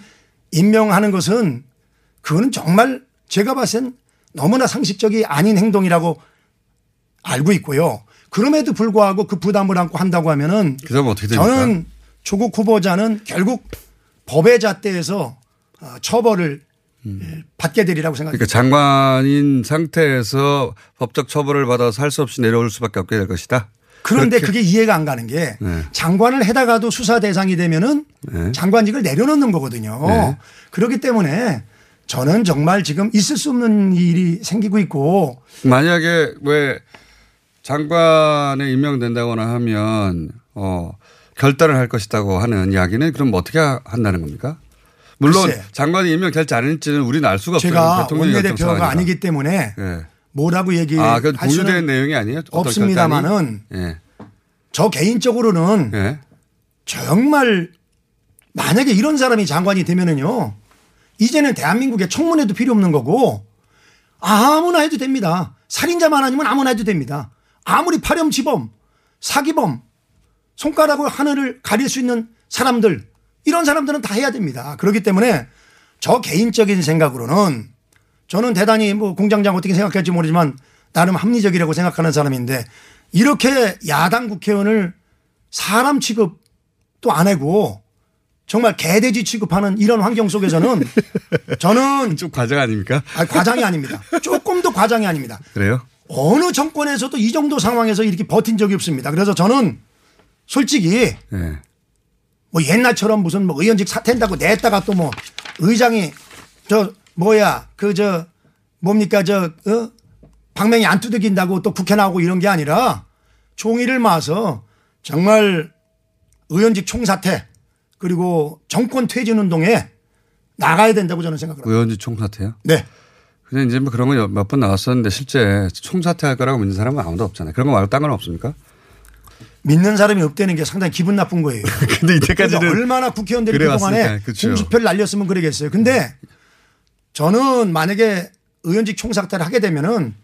임명하는 것은 그거는 정말 제가 봤을 땐 너무나 상식적이 아닌 행동이라고 알고 있고요. 그럼에도 불구하고 그 부담을 안고 한다고 하면은 됩니까? 저는 조국 후보자는 결국 법의 잣대에서 어, 처벌을 받게 되리라고 생각합니다. 그러니까 장관인 상태에서 법적 처벌을 받아서 할 수 없이 내려올 수밖에 없게 될 것이다. 그런데 그렇게- 그게 이해가 안 가는 게 네. 장관을 해다가도 수사 대상이 되면은 네. 장관직을 내려놓는 거거든요. 네. 그렇기 때문에 저는 정말 지금 있을 수 없는 일이 생기고 있고 만약에 왜 장관에 임명된다거나 하면 어 결단을 할 것이다고 하는 이야기는 그럼 어떻게 하- 한다는 겁니까? 물론 글쎄. 장관이 임명될지 않을지는 우리는 알 수가 없어요. 제가 원내대표가. 아니기 때문에 예. 뭐라고 얘기할 아, 그건 공유된 내용이 아니에요? 없습니다만은 결단이? 예. 저 개인적으로는 예. 정말 만약에 이런 사람이 장관이 되면은요 이제는 대한민국에 청문회도 필요 없는 거고 아무나 해도 됩니다. 살인자만 아니면 아무나 해도 됩니다. 아무리 파렴치범, 사기범, 손가락으로 하늘을 가릴 수 있는 사람들 이런 사람들은 다 해야 됩니다. 그렇기 때문에 저 개인적인 생각으로는 저는 대단히 뭐 공장장 어떻게 생각할지 모르지만 나름 합리적이라고 생각하는 사람인데 이렇게 야당 국회의원을 사람 취급도 안 하고 정말 개돼지 취급하는 이런 환경 속에서는 저는 좀 과장 아닙니까? 아니, 과장이 아닙니다. 조금도 과장이 아닙니다. 그래요? 어느 정권에서도 이 정도 상황에서 이렇게 버틴 적이 없습니다. 그래서 저는 솔직히 예. 뭐 옛날처럼 무슨 뭐 의원직 사퇴한다고 냈다가 또 뭐 의장이 저 뭐야 그 저 뭡니까 저 어? 방맹이 안 두들긴다고 또 국회 나오고 이런 게 아니라 총의를 모아서 정말 의원직 총사퇴 그리고 정권 퇴진 운동에 나가야 된다고 저는 생각을 합니다. 의원직 총사퇴요? 네. 근데 이제 뭐 그런 건몇번 나왔었는데 실제 총사퇴할 거라고 믿는 사람은 아무도 없잖아요. 그런 거 말고 딴 건 없습니까? 믿는 사람이 없다는 게 상당히 기분 나쁜 거예요. 근데 이때까지는 얼마나 국회의원들이 그래 그동안에 그쵸. 공수표를 날렸으면 그러겠어요. 근데 저는 만약에 의원직 총사퇴를 하게 되면은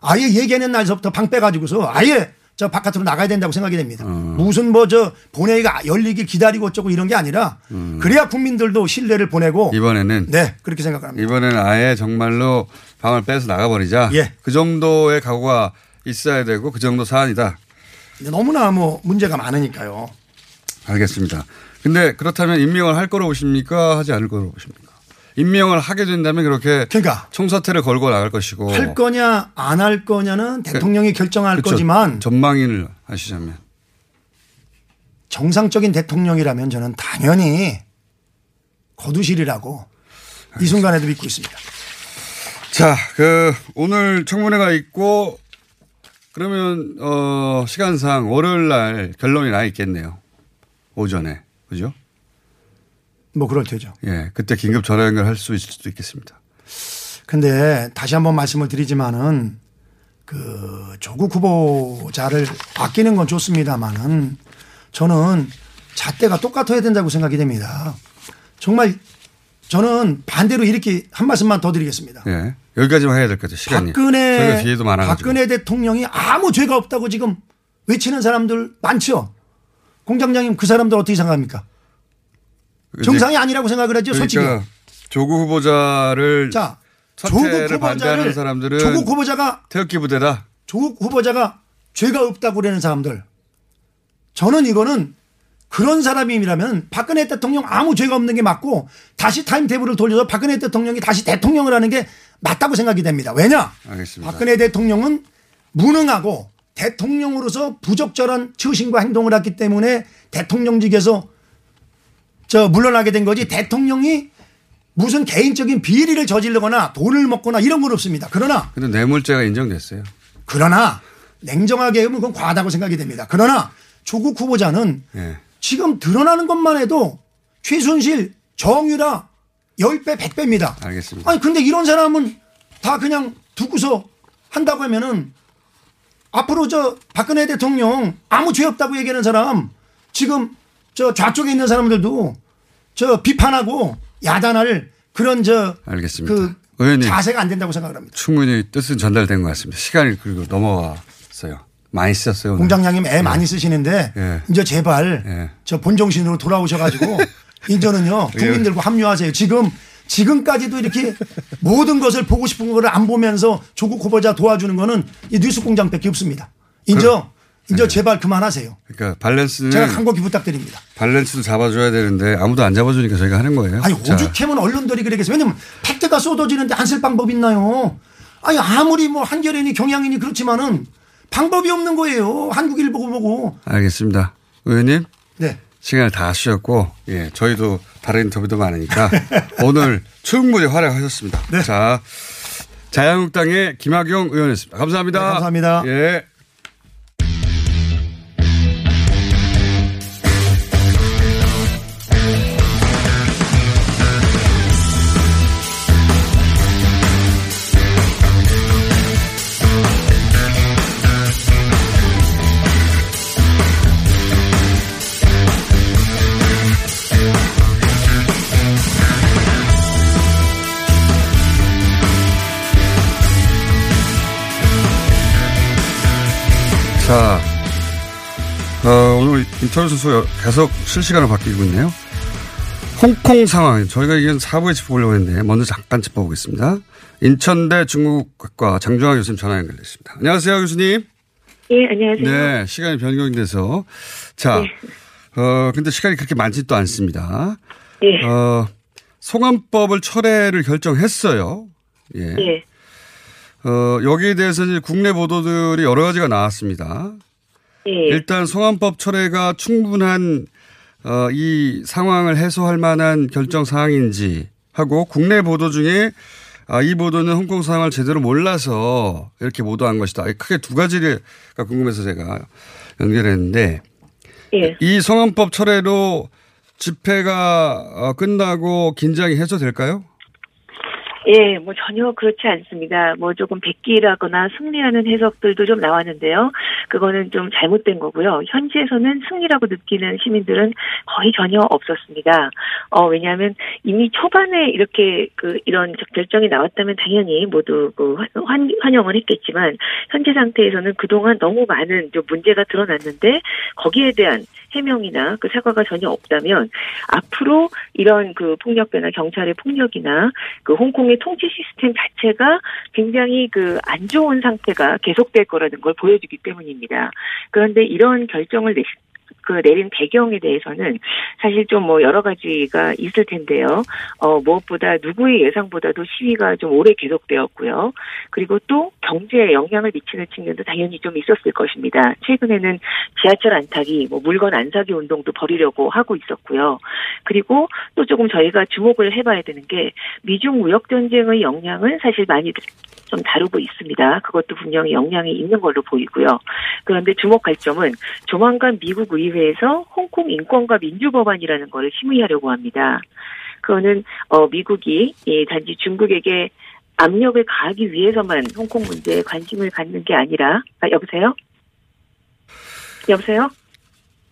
아예 얘기하는 날서부터 방 빼가지고서 아예 저 바깥으로 나가야 된다고 생각이 됩니다. 어. 무슨 뭐 저 본회의가 열리길 기다리고 어쩌고 이런 게 아니라 그래야 국민들도 신뢰를 보내고 음. 이번에는 네 그렇게 생각합니다. 이번에는 아예 정말로 방을 빼서 나가버리자. 예. 그 정도의 각오가 있어야 되고 그 정도 사안이다. 너무나 뭐 문제가 많으니까요. 알겠습니다. 근데 그렇다면 임명을 할 거로 보십니까? 하지 않을 거로 보십니까? 임명을 하게 된다면 그렇게 그러니까 총사퇴를 걸고 나갈 것이고 할 거냐 안 할 거냐는 대통령이 결정할 어. 그쵸. 거지만 전망인을 하시자면 정상적인 대통령이라면 저는 당연히 거두시리라고 이 순간에도 믿고 있습니다. 자, 그 오늘 청문회가 있고 그러면 어 시간상 월요일 날 결론이 나 있겠네요. 오전에. 그죠? 뭐 그럴 테죠. 예. 그때 긴급 전화 연결할 수 있을 수도 있겠습니다. 근데 다시 한번 말씀을 드리지만은 그 조국 후보자를 아끼는 건 좋습니다만은 저는 잣대가 똑같아야 된다고 생각이 됩니다. 정말 저는 반대로 이렇게 한 말씀만 더 드리겠습니다. 예. 여기까지만 해야 될 것 같아요. 시간이. 박근혜 기회도 많아가지고. 박근혜 대통령이 아무 죄가 없다고 지금 외치는 사람들 많죠. 공장장님 그 사람들 어떻게 생각합니까? 정상이 아니라고 생각을 하죠, 솔직히. 그러니까 조국 후보자를 자, 조국 후보자를 사람들은 조국 후보자가 태극기 부대다. 조국 후보자가 죄가 없다고 그러는 사람들. 저는 이거는 그런 사람이라면 박근혜 대통령 아무 죄가 없는 게 맞고 다시 타임테이블을 돌려서 박근혜 대통령이 다시 대통령을 하는 게 맞다고 생각이 됩니다. 왜냐? 알겠습니다. 박근혜 대통령은 무능하고 대통령으로서 부적절한 처신과 행동을 했기 때문에 대통령직에서 저 물러나게 된 거지 대통령이 무슨 개인적인 비리를 저지르거나 돈을 먹거나 이런 건 없습니다. 그러나 근데 뇌물죄가 인정됐어요. 그러나 냉정하게 보면 그건 과하다고 생각이 됩니다. 그러나 조국 후보자는 예. 지금 드러나는 것만 해도 최순실, 정유라 10배, 100배입니다. 알겠습니다. 아니 근데 이런 사람은 다 그냥 두고서 한다고 하면은 앞으로 저 박근혜 대통령 아무 죄 없다고 얘기하는 사람 지금 저 좌쪽에 있는 사람들도 저 비판하고 야단할 그런 저 알겠습니다. 그 의원님 자세가 안 된다고 생각을 합니다. 충분히 뜻은 전달된 것 같습니다. 시간이 그리고 넘어왔어요. 많이 쓰셨어요. 공장장님 애 많이 쓰시는데 예. 이제 제발 예. 저 본정신으로 돌아오셔가지고 이제는요 국민들과 합류하세요. 지금 지금까지도 이렇게 모든 것을 보고 싶은 거를 안 보면서 조국 후보자 도와주는 거는 이 뉴스 공장밖에 없습니다. 인정. 이제 제발 그만하세요. 그러니까 밸런스는 제가 간곡히 부탁드립니다. 밸런스도 잡아줘야 되는데 아무도 안 잡아주니까 저희가 하는 거예요. 아니 자, 오죽하면 언론들이 그러겠어요. 왜냐면 팩트가 쏟아지는데 안 쓸 방법 있나요? 아니 아무리 뭐 한겨레니 경향이니 그렇지만은 방법이 없는 거예요. 한국일보 보고. 알겠습니다. 의원님 네. 시간을 다 쓰셨고 예 저희도 다른 인터뷰도 많으니까 오늘 충분히 활약하셨습니다. 네. 자 자유한국당의 김학용 의원이었습니다. 감사합니다. 네, 감사합니다. 예. 자, 어, 오늘 인터뷰 순서 계속 실시간으로 바뀌고 있네요. 홍콩 상황, 저희가 이건 4부에 짚어보려고 했는데, 먼저 잠깐 짚어보겠습니다. 인천대 중국학과 장중환 교수님 전화 연결됐습니다. 안녕하세요, 교수님. 예, 안녕하세요. 네, 시간이 변경이 돼서. 자, 어, 근데 시간이 그렇게 많지도 않습니다. 예. 어, 송환법을 철회를 결정했어요. 예. 예. 어, 여기에 대해서 이제 국내 보도들이 여러 가지가 나왔습니다. 예. 일단 송환법 철회가 충분한 어, 이 상황을 해소할 만한 결정 사항인지 하고 국내 보도 중에 아, 이 보도는 홍콩 상황을 제대로 몰라서 이렇게 보도한 것이다. 크게 두 가지가 궁금해서 제가 연결했는데 예. 이 성원법 철회로 집회가 어, 끝나고 긴장이 해소될까요? 예, 뭐 전혀 그렇지 않습니다. 뭐 조금 백기라거나 승리하는 해석들도 좀 나왔는데요. 그거는 좀 잘못된 거고요. 현지에서는 승리라고 느끼는 시민들은 거의 전혀 없었습니다. 어, 왜냐하면 이미 초반에 이렇게 그 이런 결정이 나왔다면 당연히 모두 그 환, 환영을 했겠지만 현재 상태에서는 그동안 너무 많은 좀 문제가 드러났는데 거기에 대한 해명이나 그 사과가 전혀 없다면 앞으로 이런 그 폭력배나 경찰의 폭력이나 그 홍콩의 통치 시스템 자체가 굉장히 그 안 좋은 상태가 계속될 거라는 걸 보여주기 때문입니다. 그런데 이런 결정을 내, 그 내린 배경에 대해서는 사실 좀 뭐 여러 가지가 있을 텐데요. 어, 무엇보다 누구의 예상보다도 시위가 좀 오래 계속되었고요. 그리고 또 경제에 영향을 미치는 측면도 당연히 좀 있었을 것입니다. 최근에는 지하철 안타기, 뭐 물건 안 사기 운동도 벌이려고 하고 있었고요. 그리고 또 조금 저희가 주목을 해봐야 되는 게 미중 무역 전쟁의 영향은 사실 많이 좀 다루고 있습니다. 그것도 분명히 영향이 있는 걸로 보이고요. 그런데 주목할 점은 조만간 미국 의회 에서 홍콩 인권과 민주법안이라는 것을 심의하려고 합니다. 그거는 어 미국이 예, 단지 중국에게 압력을 가하기 위해서만 홍콩 문제에 관심을 갖는 게 아니라 아, 여보세요? 여보세요?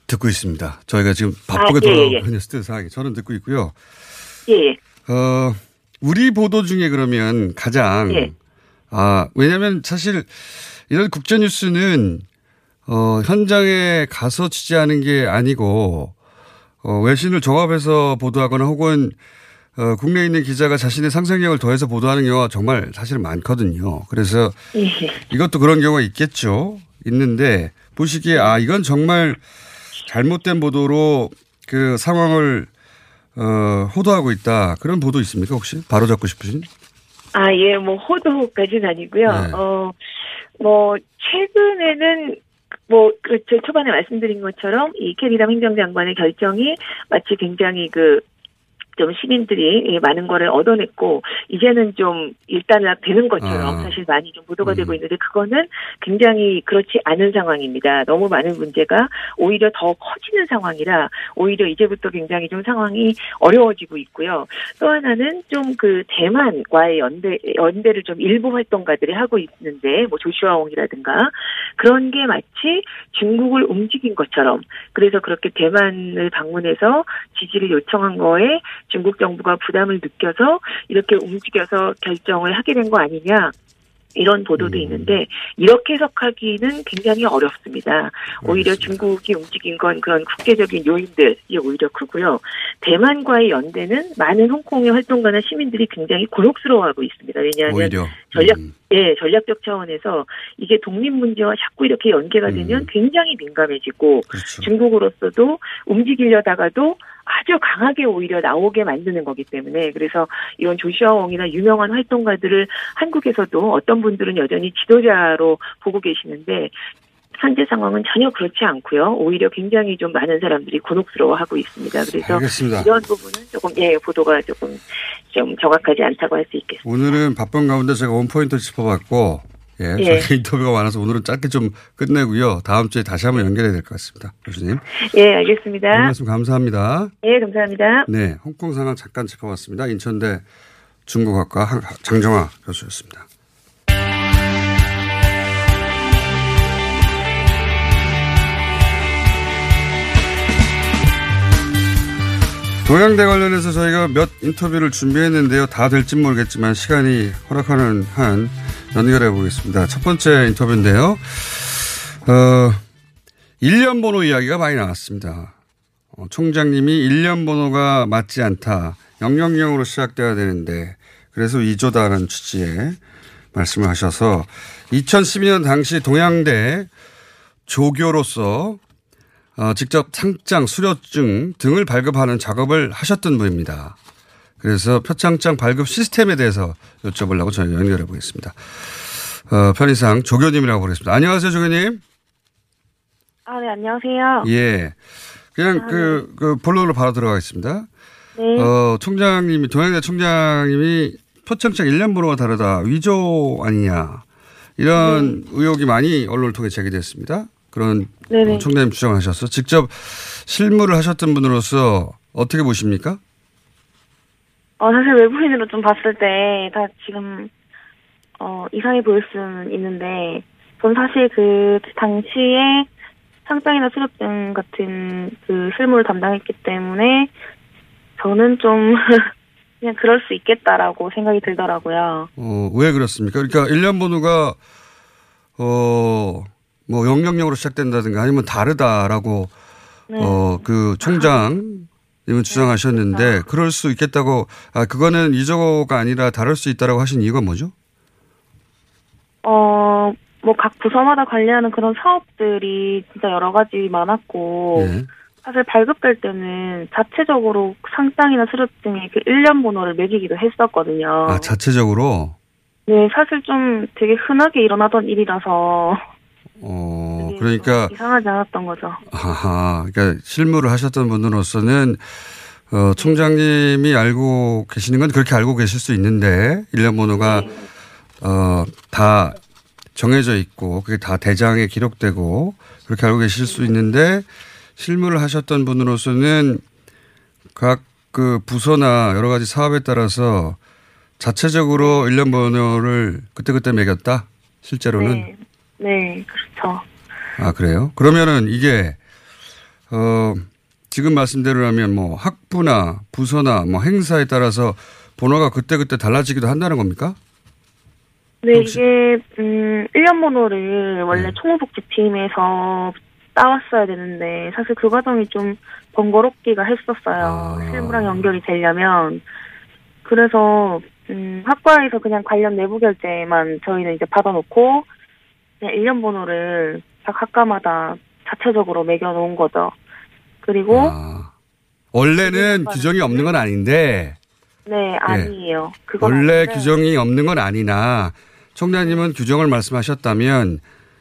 듣고 있습니다. 저희가 지금 바쁘게 아, 예, 예, 예. 돌아가는 스트레스 상황이 저는 듣고 있고요. 예. 어, 우리 보도 중에 그러면 가장 예. 아, 왜냐면 사실 이런 국제 뉴스는 어, 현장에 가서 취재하는 게 아니고 어, 외신을 종합해서 보도하거나 혹은 어, 국내에 있는 기자가 자신의 상상력을 더해서 보도하는 경우가 정말 사실 많거든요. 그래서 예. 이것도 그런 경우가 있겠죠. 있는데 보시기에 아 이건 정말 잘못된 보도로 그 상황을 어, 호도하고 있다. 그런 보도 있습니까 혹시? 바로 잡고 싶으신? 아, 예, 뭐, 호도까지는 아니고요. 네. 어, 뭐, 최근에는, 뭐, 그, 제 초반에 말씀드린 것처럼, 이 캐리람 행정장관의 결정이 마치 굉장히 그, 좀 시민들이 예, 많은 거를 얻어냈고 이제는 좀 일단락 되는 것처럼 아. 사실 많이 좀 보도가 되고 있는데 그거는 굉장히 그렇지 않은 상황입니다. 너무 많은 문제가 오히려 더 커지는 상황이라 오히려 이제부터 굉장히 좀 상황이 어려워지고 있고요. 또 하나는 좀 그 대만과의 연대 연대를 좀 일부 활동가들이 하고 있는데 뭐 조슈아 옹이라든가 그런 게 마치 중국을 움직인 것처럼 그래서 그렇게 대만을 방문해서 지지를 요청한 거에 중국 정부가 부담을 느껴서 이렇게 움직여서 결정을 하게 된 거 아니냐. 이런 보도도 있는데 이렇게 해석하기는 굉장히 어렵습니다. 오히려 중국이 움직인 건 그런 국제적인 요인들이 오히려 크고요. 대만과의 연대는 많은 홍콩의 활동가나 시민들이 굉장히 곤혹스러워하고 있습니다. 왜냐하면 오히려 전략 예, 전략적 차원에서 이게 독립 문제와 자꾸 이렇게 연계가 음. 되면 굉장히 민감해지고 그렇죠. 중국으로서도 움직이려다가도 아주 강하게 오히려 나오게 만드는 거기 때문에 그래서 이런 조시아옹이나 유명한 활동가들을 한국에서도 어떤 분들은 여전히 지도자로 보고 계시는데 현재 상황은 전혀 그렇지 않고요. 오히려 굉장히 좀 많은 사람들이 곤혹스러워하고 있습니다. 그래서 알겠습니다. 이런 부분은 조금 예 보도가 조금 좀 정확하지 않다고 할 수 있겠습니다. 오늘은 바쁜 가운데 제가 원 포인트 짚어봤고 예, 예. 저희 인터뷰가 많아서 오늘은 짧게 좀 끝내고요. 다음 주에 다시 한번 연결해야 될 것 같습니다. 교수님. 예, 알겠습니다. 말씀 감사합니다. 예, 감사합니다. 네, 홍콩 상황 잠깐 짚어봤습니다. 인천대 중국학과 한- 장정화 교수였습니다. 동양대 관련해서 저희가 몇 인터뷰를 준비했는데요. 다 될진 모르겠지만 시간이 허락하는 한 연결해 보겠습니다. 첫 번째 인터뷰인데요. 어, 1년 번호 이야기가 많이 나왔습니다. 어, 총장님이 1년 번호가 맞지 않다. 000으로 시작돼야 되는데 그래서 2조다라는 취지의 말씀을 하셔서 2012년 당시 동양대 조교로서 어, 직접 상장, 수료증 등을 발급하는 작업을 하셨던 분입니다. 그래서 표창장 발급 시스템에 대해서 여쭤보려고 저희가 연결해 보겠습니다. 어, 편의상 조교님이라고 부르겠습니다. 안녕하세요, 조교님. 아, 네, 안녕하세요. 예. 그냥 그, 그 본론으로 바로 들어가겠습니다. 네. 어, 총장님이, 동양대 총장님이 표창장 1년 번호가 다르다. 위조 아니냐. 이런 의혹이 많이 언론을 통해 제기됐습니다. 그런 네네. 어, 총장님 주장을 하셔서 직접 실무를 하셨던 분으로서 어떻게 보십니까? 어, 사실 외부인으로 좀 봤을 때 다 지금 어, 이상해 보일 수는 있는데 전 사실 그 당시에 상장이나 수료증 같은 그 실무를 담당했기 때문에 저는 좀 그냥 그럴 수 있겠다라고 생각이 들더라고요. 어, 왜 그렇습니까? 그러니까 1년 번호가, 어, 뭐 000으로 시작된다든가 아니면 다르다라고, 네. 어, 그 총장 님은 주장하셨는데 그럴 수 있겠다고, 아, 그거는 이저가 아니라 다를 수 있다라고 하신 이유가 뭐죠? 어, 뭐 각 부서마다 관리하는 그런 사업들이 진짜 여러 가지 많았고 예. 사실 발급될 때는 자체적으로 상장이나 수료증에 그 1년 번호를 매기기도 했었거든요. 아, 자체적으로, 네, 사실 좀 되게 흔하게 일어나던 일이라서 어, 그러니까, 이상하지 않았던 거죠. 아하, 그러니까 실무를 하셨던 분으로서는 어, 총장님이 알고 계시는 건 그렇게 알고 계실 수 있는데, 1년 번호가, 어, 다 정해져 있고, 그게 다 대장에 기록되고, 그렇게 알고 계실 수 있는데, 실무를 하셨던 분으로서는 각 그 부서나 여러 가지 사업에 따라서 자체적으로 1년 번호를 그때그때 매겼다? 실제로는? 네, 네, 그렇죠. 아, 그래요? 그러면은 이게, 어, 지금 말씀대로라면 뭐 학부나 부서나 뭐 행사에 따라서 번호가 그때그때 달라지기도 한다는 겁니까? 네, 이게 음 1년 번호를 원래 총무복지팀에서 따왔어야 되는데 사실 그 과정이 좀 번거롭기가 했었어요. 실무랑 연결이 되려면 그래서 음 학과에서 그냥 관련 내부 결제만 저희는 이제 받아놓고 그냥 1년 번호를 각 학과마다 자체적으로 매겨놓은 거죠. 그리고 원래는 규정이 없는 건 아닌데, 네 아니에요. 그건 원래 규정이 없는 건 아니나, 총장님은 규정을 말씀하셨다면,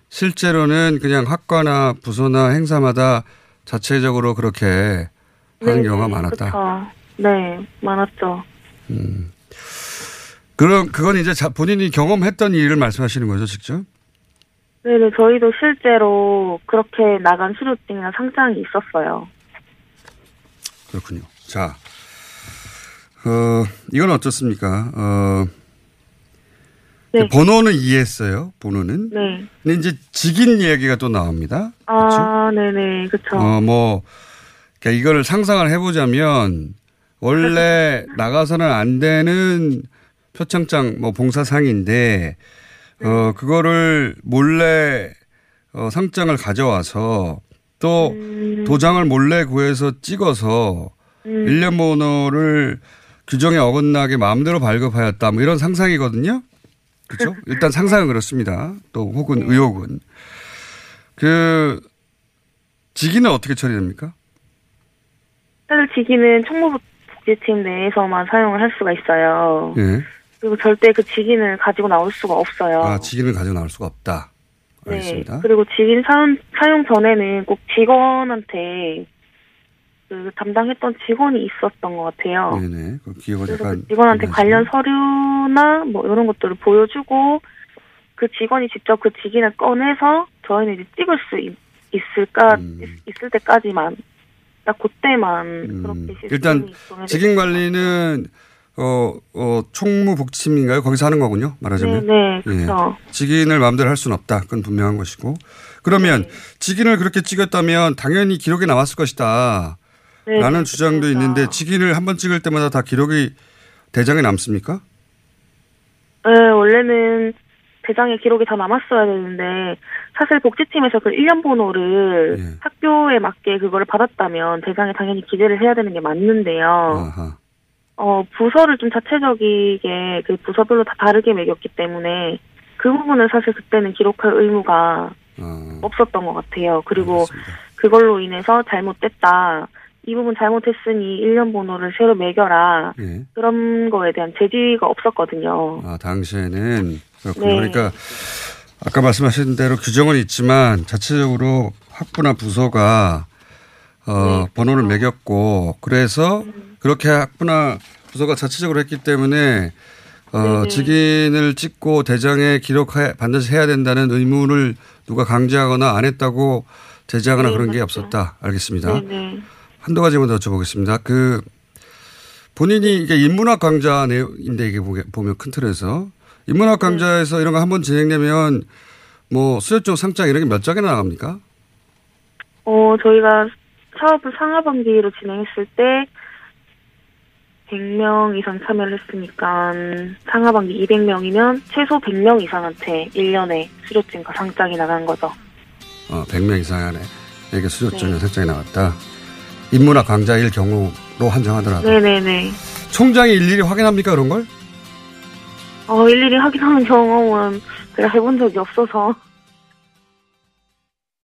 실제로는 그냥 학과나 부서나 행사마다 자체적으로 그렇게 하는 네, 경우가 네, 많았다. 그쵸. 네 많았죠. 음. 그럼 그건 이제 자- 본인이 경험했던 일을 말씀하시는 거죠, 직접? 네네, 저희도 실제로 그렇게 나간 수료증이나 상장이 있었어요. 그렇군요. 자, 어, 이건 어떻습니까? 어, 네. 번호는 이해했어요, 번호는. 네. 근데 이제 직인 이야기가 또 나옵니다. 아, 네네, 그쵸. 어, 뭐, 그러니까 이거를 상상을 해보자면, 원래 나가서는 안 되는 표창장, 뭐, 봉사상인데, 어, 그거를 몰래, 어, 상장을 가져와서, 또, 도장을 몰래 구해서 찍어서, 음. 일 1년 번호를 규정에 어긋나게 마음대로 발급하였다. 뭐 이런 상상이거든요. 그렇죠? 일단 상상은 그렇습니다. 또 혹은 네. 의혹은. 그, 직위는 어떻게 처리됩니까? 사실 직위는 총무복지팀 내에서만 사용을 할 수가 있어요. 예. 그리고 절대 그 직인을 가지고 나올 수가 없어요. 아, 직위를 가지고 나올 수가 없다. 네. 알겠습니다. 그리고 직인 사용, 사용 전에는 꼭 직원한테 그 담당했던 직원이 있었던 것 같아요. 네네. 그 그래서. 그 직원한테. 관련 서류나 뭐 이런 것들을 보여주고 그 직원이 직접 그 직인을 꺼내서 저희는 이제 찍을 수 있, 있을까 음. 있, 을 때까지만 딱 그때만 그렇게 시스템이 일단 직인 관리는 어, 어, 총무복지팀인가요? 거기서 하는 거군요. 말하자면. 네, 네, 그쵸. 예. 직인을 마음대로 할 수는 없다. 그건 분명한 것이고. 그러면 직인을 그렇게 찍었다면 당연히 기록에 나왔을 것이다. 네, 라는 네, 주장도 있는데 직인을 한 번 찍을 때마다 다 기록이 대장에 남습니까? 네, 원래는 대장의 기록이 다 남았어야 되는데 사실 복지팀에서 그 1년 번호를 예. 학교에 맞게 그거를 받았다면 대장에 당연히 기재를 해야 되는 게 맞는데요. 아하. 어, 부서를 좀 자체적이게 그 부서별로 다 다르게 매겼기 때문에 그 부분은 사실 그때는 기록할 의무가 아. 없었던 것 같아요. 그리고 그걸로 인해서 잘못됐다. 이 부분 잘못했으니 1년 번호를 새로 매겨라. 예. 그런 거에 대한 제지가 없었거든요. 아, 당시에는 그렇군요. 네. 그러니까 아까 말씀하신 대로 규정은 있지만 자체적으로 학부나 부서가 어, 번호를 매겼고 그래서 그렇게 학부나 부서가 자체적으로 했기 때문에 어, 네네. 직인을 찍고 대장에 기록해 반드시 해야 된다는 의무를 누가 강제하거나 안 했다고 제지하거나 네, 그런 게. 없었다. 알겠습니다. 네네. 한두 가지만 더 여쭤보겠습니다. 그 본인이 이게 인문학 강좌 내용인데 이게 보면 큰 틀에서 인문학 네. 강좌에서 이런 거 한 번 진행되면 뭐 수료증 상장 이런 게 몇 장이나 나갑니까? 어, 저희가 사업을 상하반기로 진행했을 때 100명 이상 참여를 했으니까 상하반기 200명이면 최소 100명 이상한테 1년에 수료증과 상장이 나간 거죠. 어, 100명 이상 안에 이게 수료증 네. 상장이 나왔다. 인문학 강좌일 경우로 한정하더라도 네네네. 총장이 일일이 확인합니까 그런 걸? 어, 일일이 확인하는 경험은 제가 해본 적이 없어서.